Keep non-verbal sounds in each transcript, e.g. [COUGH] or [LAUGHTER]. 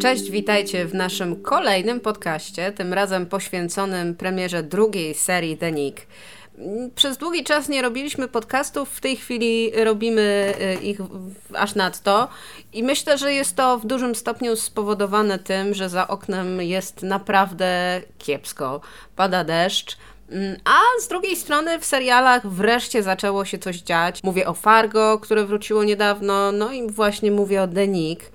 Cześć, witajcie w naszym kolejnym podcaście, tym razem poświęconym premierze drugiej serii The Nick. Przez długi czas nie robiliśmy podcastów, w tej chwili robimy y, ich aż nadto i myślę, że jest to w dużym stopniu spowodowane tym, że za oknem jest naprawdę kiepsko. Pada deszcz, mm, a z drugiej strony w serialach wreszcie zaczęło się coś dziać. Mówię o Fargo, które wróciło niedawno, no i właśnie mówię o The Nick.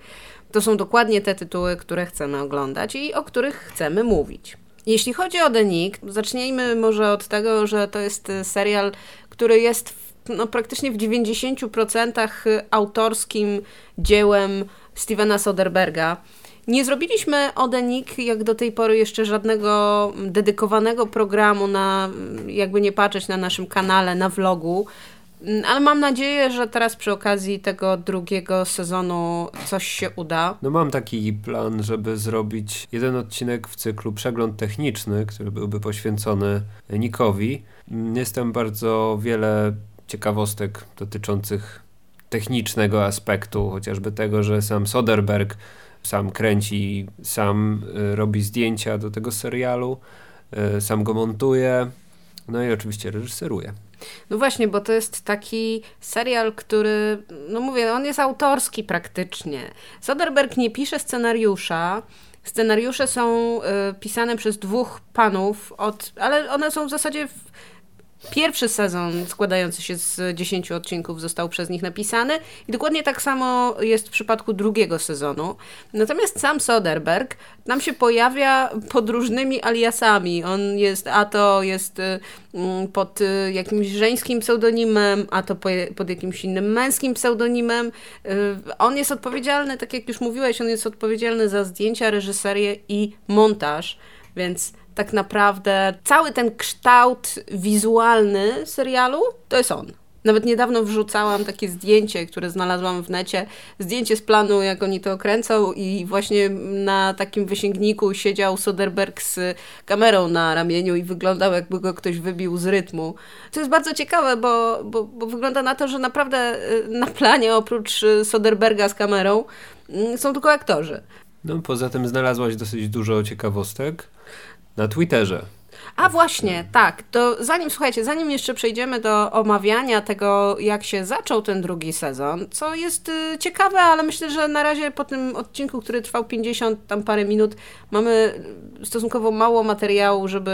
To są dokładnie te tytuły, które chcemy oglądać i o których chcemy mówić. Jeśli chodzi o The Nick, zacznijmy może od tego, że to jest y, serial, który jest w, no, praktycznie w 90% autorskim dziełem Stevena Soderberga. Nie zrobiliśmy o The Nick jak do tej pory jeszcze żadnego dedykowanego programu na, jakby nie patrzeć na naszym kanale, na vlogu. Mm, ale mam nadzieję, że teraz przy okazji tego drugiego sezonu coś się uda. No mam taki plan, żeby zrobić jeden odcinek w cyklu Przegląd Techniczny, który byłby poświęcony Nikowi. Mm, Jestem bardzo wiele ciekawostek dotyczących technicznego aspektu, chociażby tego, że sam Soderberg sam kręci, sam y, robi zdjęcia do tego serialu, y, sam go montuje, no i oczywiście reżyseruje. No właśnie, bo to jest taki serial, który, no mówię, on jest autorski praktycznie. Soderbergh nie pisze scenariusza. Scenariusze są y, pisane przez dwóch panów, od, ale one są w zasadzie w, Pierwszy sezon składający się z 10 odcinków został przez nich napisany i dokładnie tak samo jest w przypadku drugiego sezonu. Natomiast sam Soderbergh nam się pojawia pod różnymi aliasami. On jest, a to jest mm, pod y, jakimś żeńskim pseudonimem, a to pod jakimś innym męskim pseudonimem. Y, on jest odpowiedzialny, tak jak już mówiłeś, on jest odpowiedzialny za zdjęcia, reżyserię i montaż, więc tak naprawdę cały ten kształt wizualny serialu to jest on. Nawet niedawno wrzucałam takie zdjęcie, które znalazłam w necie. Zdjęcie z planu, jak oni to kręcą, i właśnie na takim wysięgniku siedział Soderbergh z kamerą na ramieniu i wyglądał, jakby go ktoś wybił z rytmu. To jest bardzo ciekawe, bo, bo, bo wygląda na to, że naprawdę y, na planie oprócz y, Soderberga z kamerą mm, są tylko aktorzy. No, poza tym znalazłaś dosyć dużo ciekawostek na Twitterze. A właśnie, tak. To zanim, słuchajcie, zanim jeszcze przejdziemy do omawiania tego, jak się zaczął ten drugi sezon, co jest y, ciekawe, ale myślę, że na razie po tym odcinku, który trwał 50 tam parę minut, mamy stosunkowo mało materiału, żeby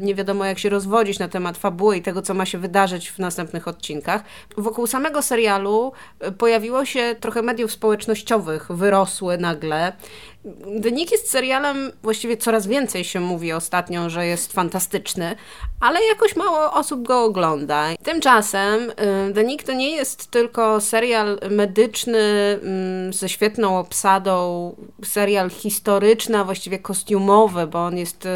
nie wiadomo jak się rozwodzić na temat fabuły i tego, co ma się wydarzyć w następnych odcinkach. Wokół samego serialu y, pojawiło się trochę mediów społecznościowych, wyrosły nagle. The Nick jest serialem, właściwie coraz więcej się mówi ostatnio, że jest fantastyczny, ale jakoś mało osób go ogląda. Tymczasem y, The Nick to nie jest tylko serial medyczny mm, ze świetną obsadą, serial historyczny, a właściwie kostiumowy, bo on jest, y,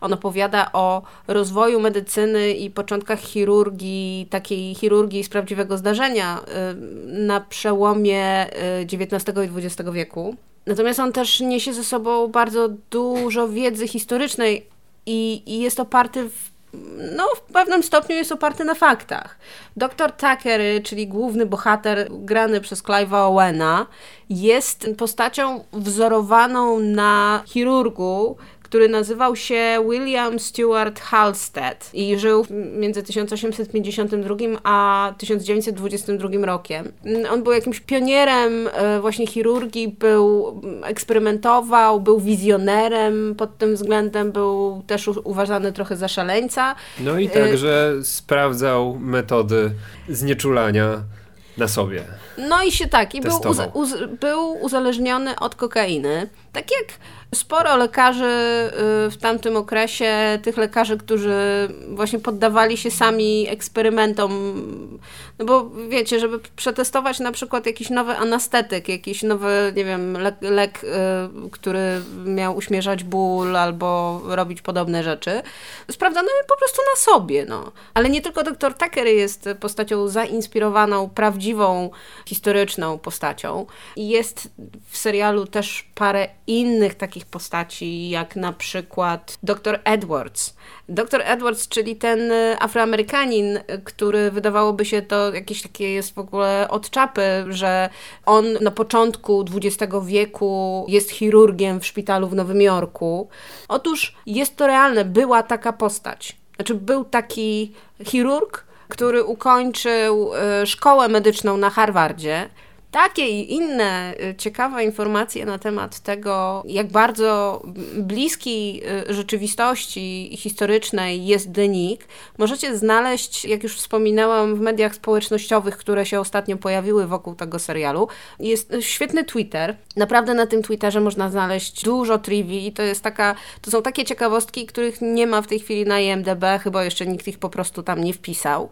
on opowiada o rozwoju medycyny i początkach chirurgii, takiej chirurgii z prawdziwego zdarzenia y, na przełomie XIX i XX wieku. Natomiast on też niesie ze sobą bardzo dużo wiedzy historycznej i, i jest oparty w no, w pewnym stopniu jest oparty na faktach. Dr Tucker, czyli główny bohater grany przez Clive'a Owena, jest postacią wzorowaną na chirurgu, który nazywał się William Stewart Halstead i żył między 1852 a 1922 rokiem. On był jakimś pionierem e, właśnie chirurgii, był, eksperymentował, był wizjonerem pod tym względem, był też uważany trochę za szaleńca. No i także sprawdzał metody znieczulania na sobie. No i się tak, i był, uza, uz, był uzależniony od kokainy. Tak jak sporo lekarzy y, w tamtym okresie, tych lekarzy, którzy właśnie poddawali się sami eksperymentom, no bo wiecie, żeby przetestować na przykład jakiś nowy anestetyk, jakiś nowy, nie wiem, lek, lek y, który miał uśmierzać ból albo robić podobne rzeczy, sprawdzano je po prostu na sobie, no. Ale nie tylko doktor Tucker jest postacią zainspirowaną prawdziwą prawdziwą, historyczną postacią. Jest w serialu też parę innych takich postaci, jak na przykład dr Edwards. Dr Edwards, czyli ten e, Afroamerykanin, który wydawałoby się to jakieś takie jest w ogóle od czapy, że on na początku XX wieku jest chirurgiem w szpitalu w Nowym Jorku. Otóż jest to realne, była taka postać. Znaczy, był taki chirurg, który ukończył e, szkołę medyczną na Harvardzie takie i inne y, ciekawe informacje na temat tego, jak bardzo bliski y, rzeczywistości historycznej jest Denik, możecie znaleźć, jak już wspominałam, w mediach społecznościowych, które się ostatnio pojawiły wokół tego serialu. Jest świetny Twitter. Naprawdę na tym Twitterze można znaleźć dużo trivii i to jest taka, to są takie ciekawostki, których nie ma w tej chwili na IMDb, chyba jeszcze nikt ich po prostu tam nie wpisał.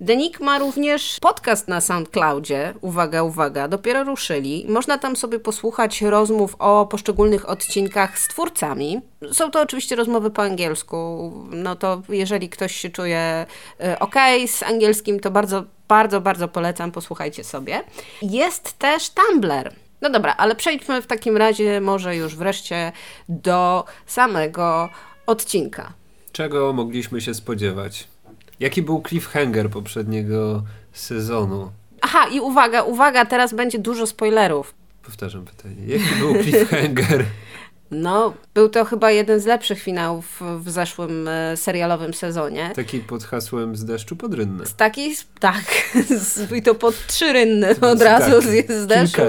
Denik ma również podcast na SoundCloudzie. Uwaga, uwaga, dopiero ruszyli. Można tam sobie posłuchać rozmów o poszczególnych odcinkach z twórcami. Są to oczywiście rozmowy po angielsku. No to jeżeli ktoś się czuje e, ok z angielskim, to bardzo, bardzo, bardzo polecam, posłuchajcie sobie. Jest też Tumblr. No dobra, ale przejdźmy w takim razie może już wreszcie do samego odcinka. Czego mogliśmy się spodziewać? Jaki był cliffhanger poprzedniego sezonu? Aha, i uwaga, uwaga, teraz będzie dużo spoilerów. Powtarzam pytanie. Jaki był [LAUGHS] cliffhanger? No, był to chyba jeden z lepszych finałów w zeszłym e, serialowym sezonie. Taki pod hasłem z deszczu pod rynny. Z takiej, tak, [LAUGHS] i to pod trzy rynny od razu tak, z, z deszczu.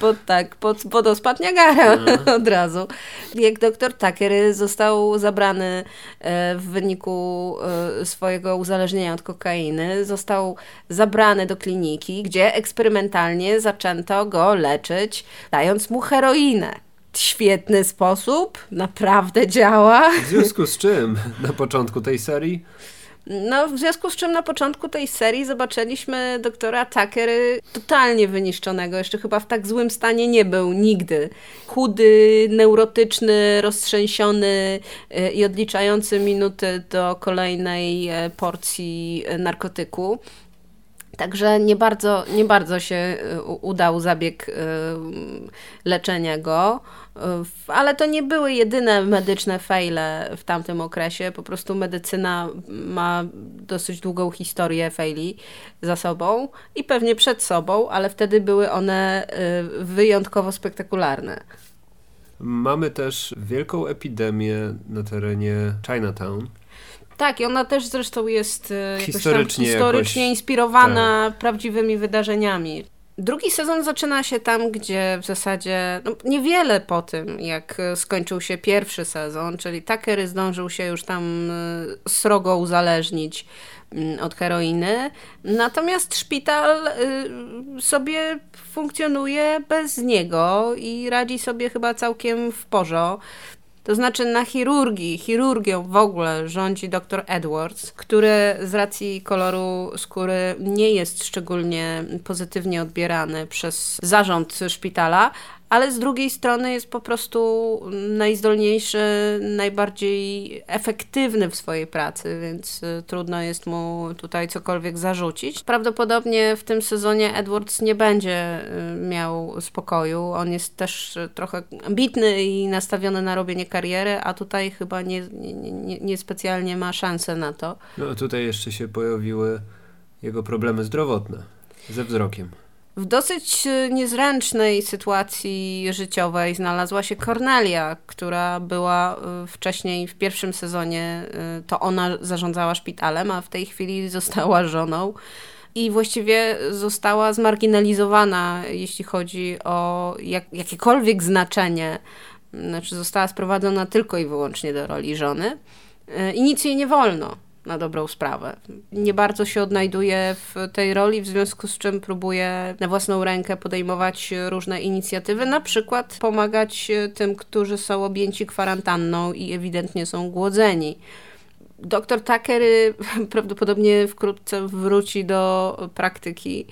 Pod, tak, pod wodospad no. [LAUGHS] od razu. Jak doktor Tucker został zabrany e, w wyniku e, swojego uzależnienia od kokainy, został zabrany do kliniki, gdzie eksperymentalnie zaczęto go leczyć, dając mu heroinę świetny sposób, naprawdę działa. W związku z czym na początku tej serii? No, w związku z czym na początku tej serii zobaczyliśmy doktora Tuckery totalnie wyniszczonego. Jeszcze chyba w tak złym stanie nie był nigdy. Chudy, neurotyczny, roztrzęsiony y, i odliczający minuty do kolejnej e, porcji e, narkotyku. Także nie bardzo, nie bardzo się y, udał zabieg y, leczenia go, y, ale to nie były jedyne medyczne fejle w tamtym okresie. Po prostu medycyna ma dosyć długą historię fejli za sobą i pewnie przed sobą, ale wtedy były one wyjątkowo spektakularne. Mamy też wielką epidemię na terenie Chinatown tak, i ona też zresztą jest e, historycznie, historycznie jakoś, inspirowana tak. prawdziwymi wydarzeniami. Drugi sezon zaczyna się tam, gdzie w zasadzie no, niewiele po tym, jak skończył się pierwszy sezon, czyli Tucker zdążył się już tam e, srogo uzależnić mm, od heroiny. Natomiast szpital e, sobie funkcjonuje bez niego i radzi sobie chyba całkiem w porządku. To znaczy na chirurgii, chirurgią w ogóle rządzi dr Edwards, który z racji koloru skóry nie jest szczególnie pozytywnie odbierany przez zarząd szpitala, ale z drugiej strony jest po prostu najzdolniejszy, najbardziej efektywny w swojej pracy, więc y, trudno jest mu tutaj cokolwiek zarzucić. Prawdopodobnie w tym sezonie Edwards nie będzie y, miał spokoju. On jest też trochę ambitny i nastawiony na robienie kariery, a tutaj chyba nie, nie, nie specjalnie ma szansę na to. No tutaj jeszcze się pojawiły jego problemy zdrowotne ze wzrokiem. W dosyć e, niezręcznej sytuacji życiowej znalazła się Cornelia, która była e, wcześniej w pierwszym sezonie, e, to ona zarządzała szpitalem, a w tej chwili została żoną i właściwie została zmarginalizowana, jeśli chodzi o jak, jakiekolwiek znaczenie. Znaczy, została sprowadzona tylko i wyłącznie do roli żony i nic jej nie wolno na dobrą sprawę. Nie bardzo się odnajduje w tej roli, w związku z czym próbuje na własną rękę podejmować różne inicjatywy, na przykład pomagać tym, którzy są objęci kwarantanną i ewidentnie są głodzeni. Doktor Tucker [LAUGHS] prawdopodobnie wkrótce wróci do praktyki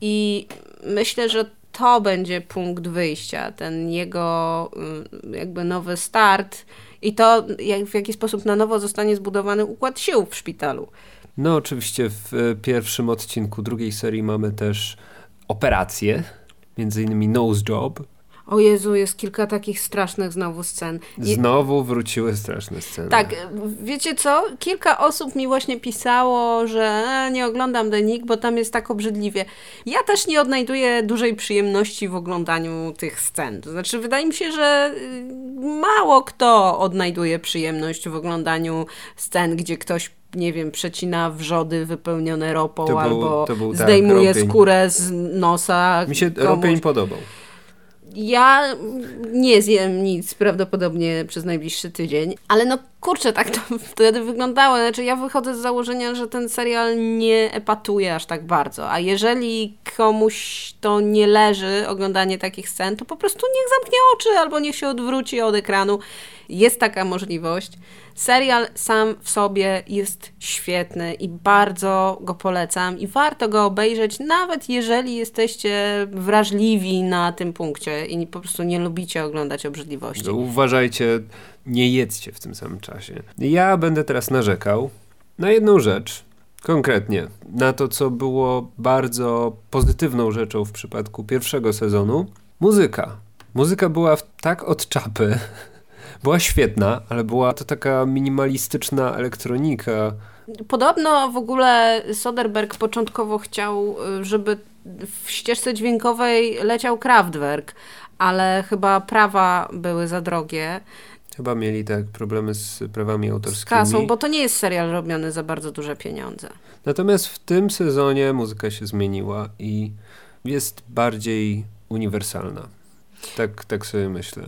i myślę, że to będzie punkt wyjścia, ten jego mm, jakby nowy start i to, jak, w jaki sposób na nowo zostanie zbudowany układ sił w szpitalu. No oczywiście w e, pierwszym odcinku drugiej serii mamy też operację, między innymi Nose Job, o Jezu, jest kilka takich strasznych znowu scen. Znowu wróciły straszne sceny. Tak, wiecie co? Kilka osób mi właśnie pisało, że e, nie oglądam The Nick, bo tam jest tak obrzydliwie. Ja też nie odnajduję dużej przyjemności w oglądaniu tych scen. To znaczy, wydaje mi się, że y, mało kto odnajduje przyjemność w oglądaniu scen, gdzie ktoś nie wiem, przecina wrzody wypełnione ropą był, albo był, tak, zdejmuje tak, skórę z nosa. Mi się komuś. ropień podobał. Ja nie zjem nic prawdopodobnie przez najbliższy tydzień, ale no kurczę, tak to [LAUGHS] wtedy wyglądało. Znaczy ja wychodzę z założenia, że ten serial nie epatuje aż tak bardzo, a jeżeli komuś to nie leży, oglądanie takich scen, to po prostu niech zamknie oczy albo niech się odwróci od ekranu. Jest taka możliwość. Serial sam w sobie jest świetny i bardzo go polecam i warto go obejrzeć, nawet jeżeli jesteście wrażliwi na tym punkcie i po prostu nie lubicie oglądać obrzydliwości. No, uważajcie, nie jedzcie w tym samym czasie. Ja będę teraz narzekał na jedną rzecz. Konkretnie na to, co było bardzo pozytywną rzeczą w przypadku pierwszego sezonu. Muzyka. Muzyka była tak od czapy, [LAUGHS] była świetna, ale była to taka minimalistyczna elektronika. Podobno w ogóle Soderbergh początkowo chciał, y, żeby w ścieżce dźwiękowej leciał Kraftwerk, ale chyba prawa były za drogie. Chyba mieli tak problemy z prawami autorskimi. Z kasą, bo to nie jest serial robiony za bardzo duże pieniądze. Natomiast w tym sezonie muzyka się zmieniła i jest bardziej uniwersalna. Tak, tak sobie myślę.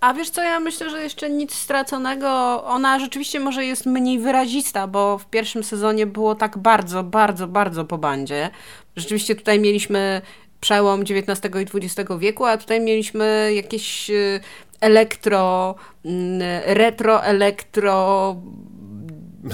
A wiesz co, ja myślę, że jeszcze nic straconego. Ona rzeczywiście może jest mniej wyrazista, bo w pierwszym sezonie było tak bardzo, bardzo, bardzo po bandzie. Rzeczywiście tutaj mieliśmy przełom XIX i XX wieku, a tutaj mieliśmy jakieś y, elektro, mm, retro, elektro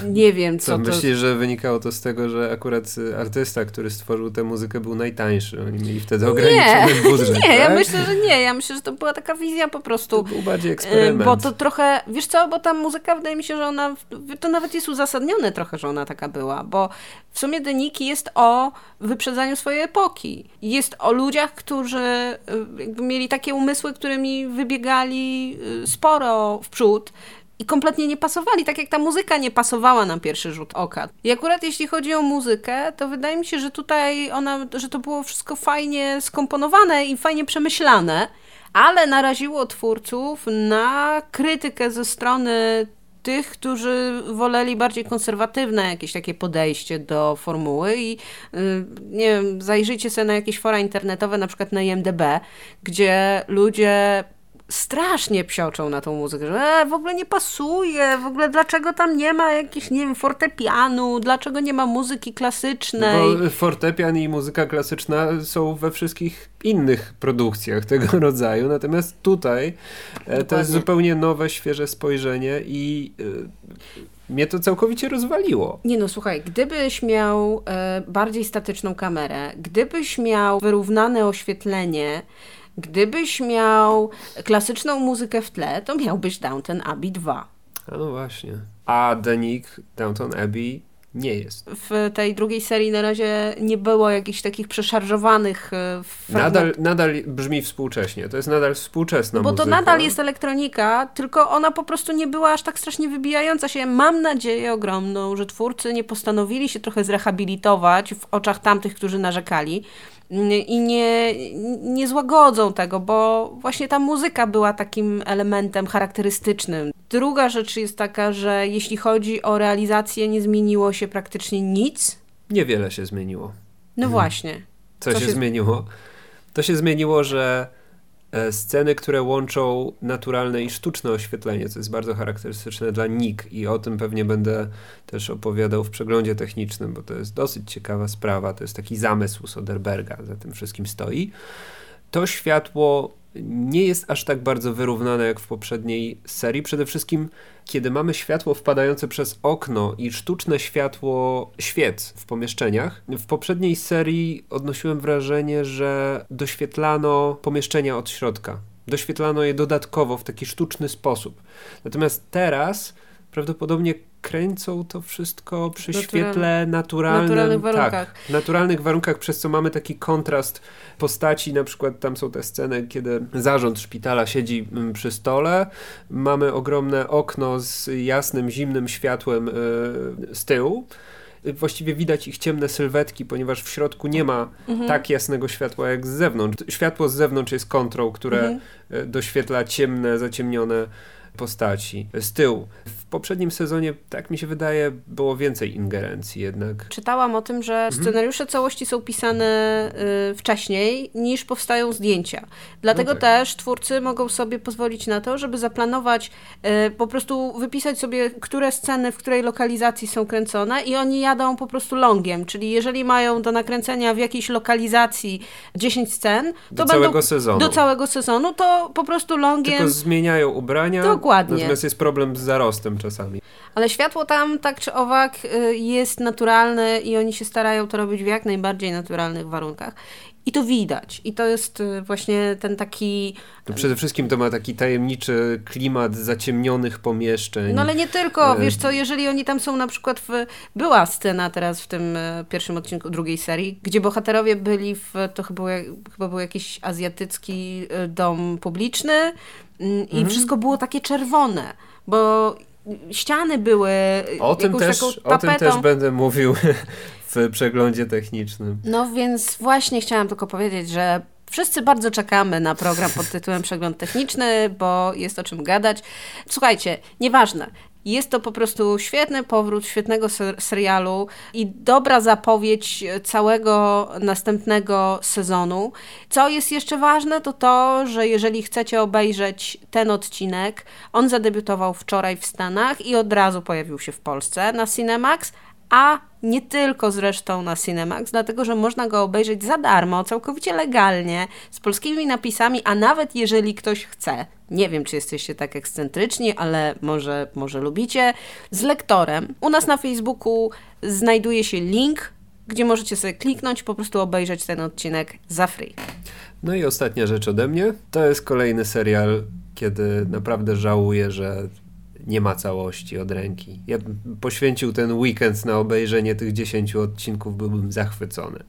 nie wiem, co, co to... Myślisz, że wynikało to z tego, że akurat artysta, który stworzył tę muzykę był najtańszy. Oni mieli wtedy ograniczony nie, [LAUGHS] budżet, Nie, tak? ja myślę, że nie. Ja myślę, że to była taka wizja po prostu. To był bardziej eksperyment. Bo to trochę, wiesz co, bo ta muzyka wydaje mi się, że ona, to nawet jest uzasadnione trochę, że ona taka była, bo w sumie Deniki jest o wyprzedzaniu swojej epoki. Jest o ludziach, którzy y, mieli takie umysły, którymi wybiegali y, sporo w przód, i kompletnie nie pasowali, tak jak ta muzyka nie pasowała na pierwszy rzut oka. I akurat jeśli chodzi o muzykę, to wydaje mi się, że tutaj ona, że to było wszystko fajnie skomponowane i fajnie przemyślane, ale naraziło twórców na krytykę ze strony tych, którzy woleli bardziej konserwatywne jakieś takie podejście do formuły i y, nie wiem, zajrzyjcie sobie na jakieś fora internetowe, na przykład na IMDB, gdzie ludzie strasznie psioczą na tą muzykę, że e, w ogóle nie pasuje, w ogóle dlaczego tam nie ma jakichś, nie wiem, fortepianu, dlaczego nie ma muzyki klasycznej. Bo fortepian i muzyka klasyczna są we wszystkich innych produkcjach tego [LAUGHS] rodzaju, natomiast tutaj Dokładnie. to jest zupełnie nowe, świeże spojrzenie i y, mnie to całkowicie rozwaliło. Nie no, słuchaj, gdybyś miał e, bardziej statyczną kamerę, gdybyś miał wyrównane oświetlenie, Gdybyś miał klasyczną muzykę w tle, to miałbyś Downton Abbey 2. A no właśnie. A Denik Downton Abbey nie jest. W tej drugiej serii na razie nie było jakichś takich przeszarżowanych e, nadal, nadal brzmi współcześnie. To jest nadal współczesna Bo muzyka. to nadal jest elektronika, tylko ona po prostu nie była aż tak strasznie wybijająca się. Mam nadzieję ogromną, że twórcy nie postanowili się trochę zrehabilitować w oczach tamtych, którzy narzekali i nie, nie złagodzą tego, bo właśnie ta muzyka była takim elementem charakterystycznym. Druga rzecz jest taka, że jeśli chodzi o realizację, nie zmieniło się praktycznie nic. Niewiele się zmieniło. No mhm. właśnie. Co, Co się, się zmieniło? To się zmieniło, że E, sceny, które łączą naturalne i sztuczne oświetlenie, co jest bardzo charakterystyczne dla NIK i o tym pewnie będę też opowiadał w przeglądzie technicznym, bo to jest dosyć ciekawa sprawa, to jest taki zamysł Soderberga, za tym wszystkim stoi. To światło nie jest aż tak bardzo wyrównane jak w poprzedniej serii. Przede wszystkim, kiedy mamy światło wpadające przez okno i sztuczne światło świec w pomieszczeniach. W poprzedniej serii odnosiłem wrażenie, że doświetlano pomieszczenia od środka. Doświetlano je dodatkowo w taki sztuczny sposób. Natomiast teraz prawdopodobnie kręcą to wszystko przy świetle naturalnym. Naturalnych warunkach. Tak, naturalnych warunkach, przez co mamy taki kontrast postaci. Na przykład tam są te sceny, kiedy zarząd szpitala siedzi mm, przy stole. Mamy ogromne okno z jasnym, zimnym światłem yy, z tyłu właściwie widać ich ciemne sylwetki, ponieważ w środku nie ma mhm. tak jasnego światła jak z zewnątrz. Światło z zewnątrz jest kontrą, które mhm. E, doświetla ciemne, zaciemnione postaci z tyłu. W poprzednim sezonie, tak mi się wydaje, było więcej ingerencji jednak. Czytałam o tym, że mhm. scenariusze całości są pisane y, wcześniej niż powstają zdjęcia. Dlatego no tak. też twórcy mogą sobie pozwolić na to, żeby zaplanować, y, po prostu wypisać sobie, które sceny w której lokalizacji są kręcone i oni jadą po prostu longiem, czyli jeżeli mają do nakręcenia w jakiejś lokalizacji 10 scen, to do całego sezonu. Do całego sezonu, to po prostu longiem. Tylko zmieniają ubrania. Dokładnie. Natomiast jest problem z zarostem czasami. Ale światło tam, tak czy owak, y, jest naturalne i oni się starają to robić w jak najbardziej naturalnych warunkach. I to widać. I to jest y, właśnie ten taki. No przede wszystkim to ma taki tajemniczy klimat zaciemnionych pomieszczeń. No ale nie tylko. E, Wiesz co, jeżeli oni tam są na przykład w. Była scena teraz w tym e, pierwszym odcinku drugiej serii, gdzie bohaterowie byli w. To chyba, chyba był jakiś azjatycki e, dom publiczny mm, i mhm. wszystko było takie czerwone, bo ściany były o tym też, O tym też będę mówił w przeglądzie technicznym. No więc właśnie chciałam tylko powiedzieć, że Wszyscy bardzo czekamy na program pod tytułem Przegląd Techniczny, bo jest o czym gadać. Słuchajcie, nieważne. Jest to po prostu świetny powrót świetnego ser serialu i dobra zapowiedź całego następnego sezonu. Co jest jeszcze ważne, to to, że jeżeli chcecie obejrzeć ten odcinek, on zadebiutował wczoraj w Stanach i od razu pojawił się w Polsce na Cinemax, a nie tylko zresztą na Cinemax, dlatego że można go obejrzeć za darmo, całkowicie legalnie, z polskimi napisami, a nawet jeżeli ktoś chce, nie wiem czy jesteście tak ekscentryczni, ale może, może lubicie, z lektorem. U nas na Facebooku znajduje się link, gdzie możecie sobie kliknąć, po prostu obejrzeć ten odcinek za free. No i ostatnia rzecz ode mnie, to jest kolejny serial, kiedy naprawdę żałuję, że nie ma całości od ręki. Ja poświęcił ten weekend na obejrzenie tych 10 odcinków, byłbym zachwycony.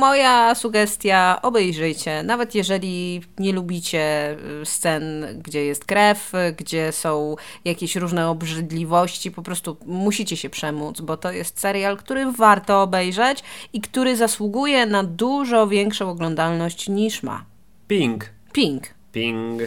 Moja sugestia, obejrzyjcie. Nawet jeżeli nie lubicie y, scen, gdzie jest krew, gdzie są jakieś różne obrzydliwości, po prostu musicie się przemóc, bo to jest serial, który warto obejrzeć i który zasługuje na dużo większą oglądalność niż ma. Ping. Ping. Ping.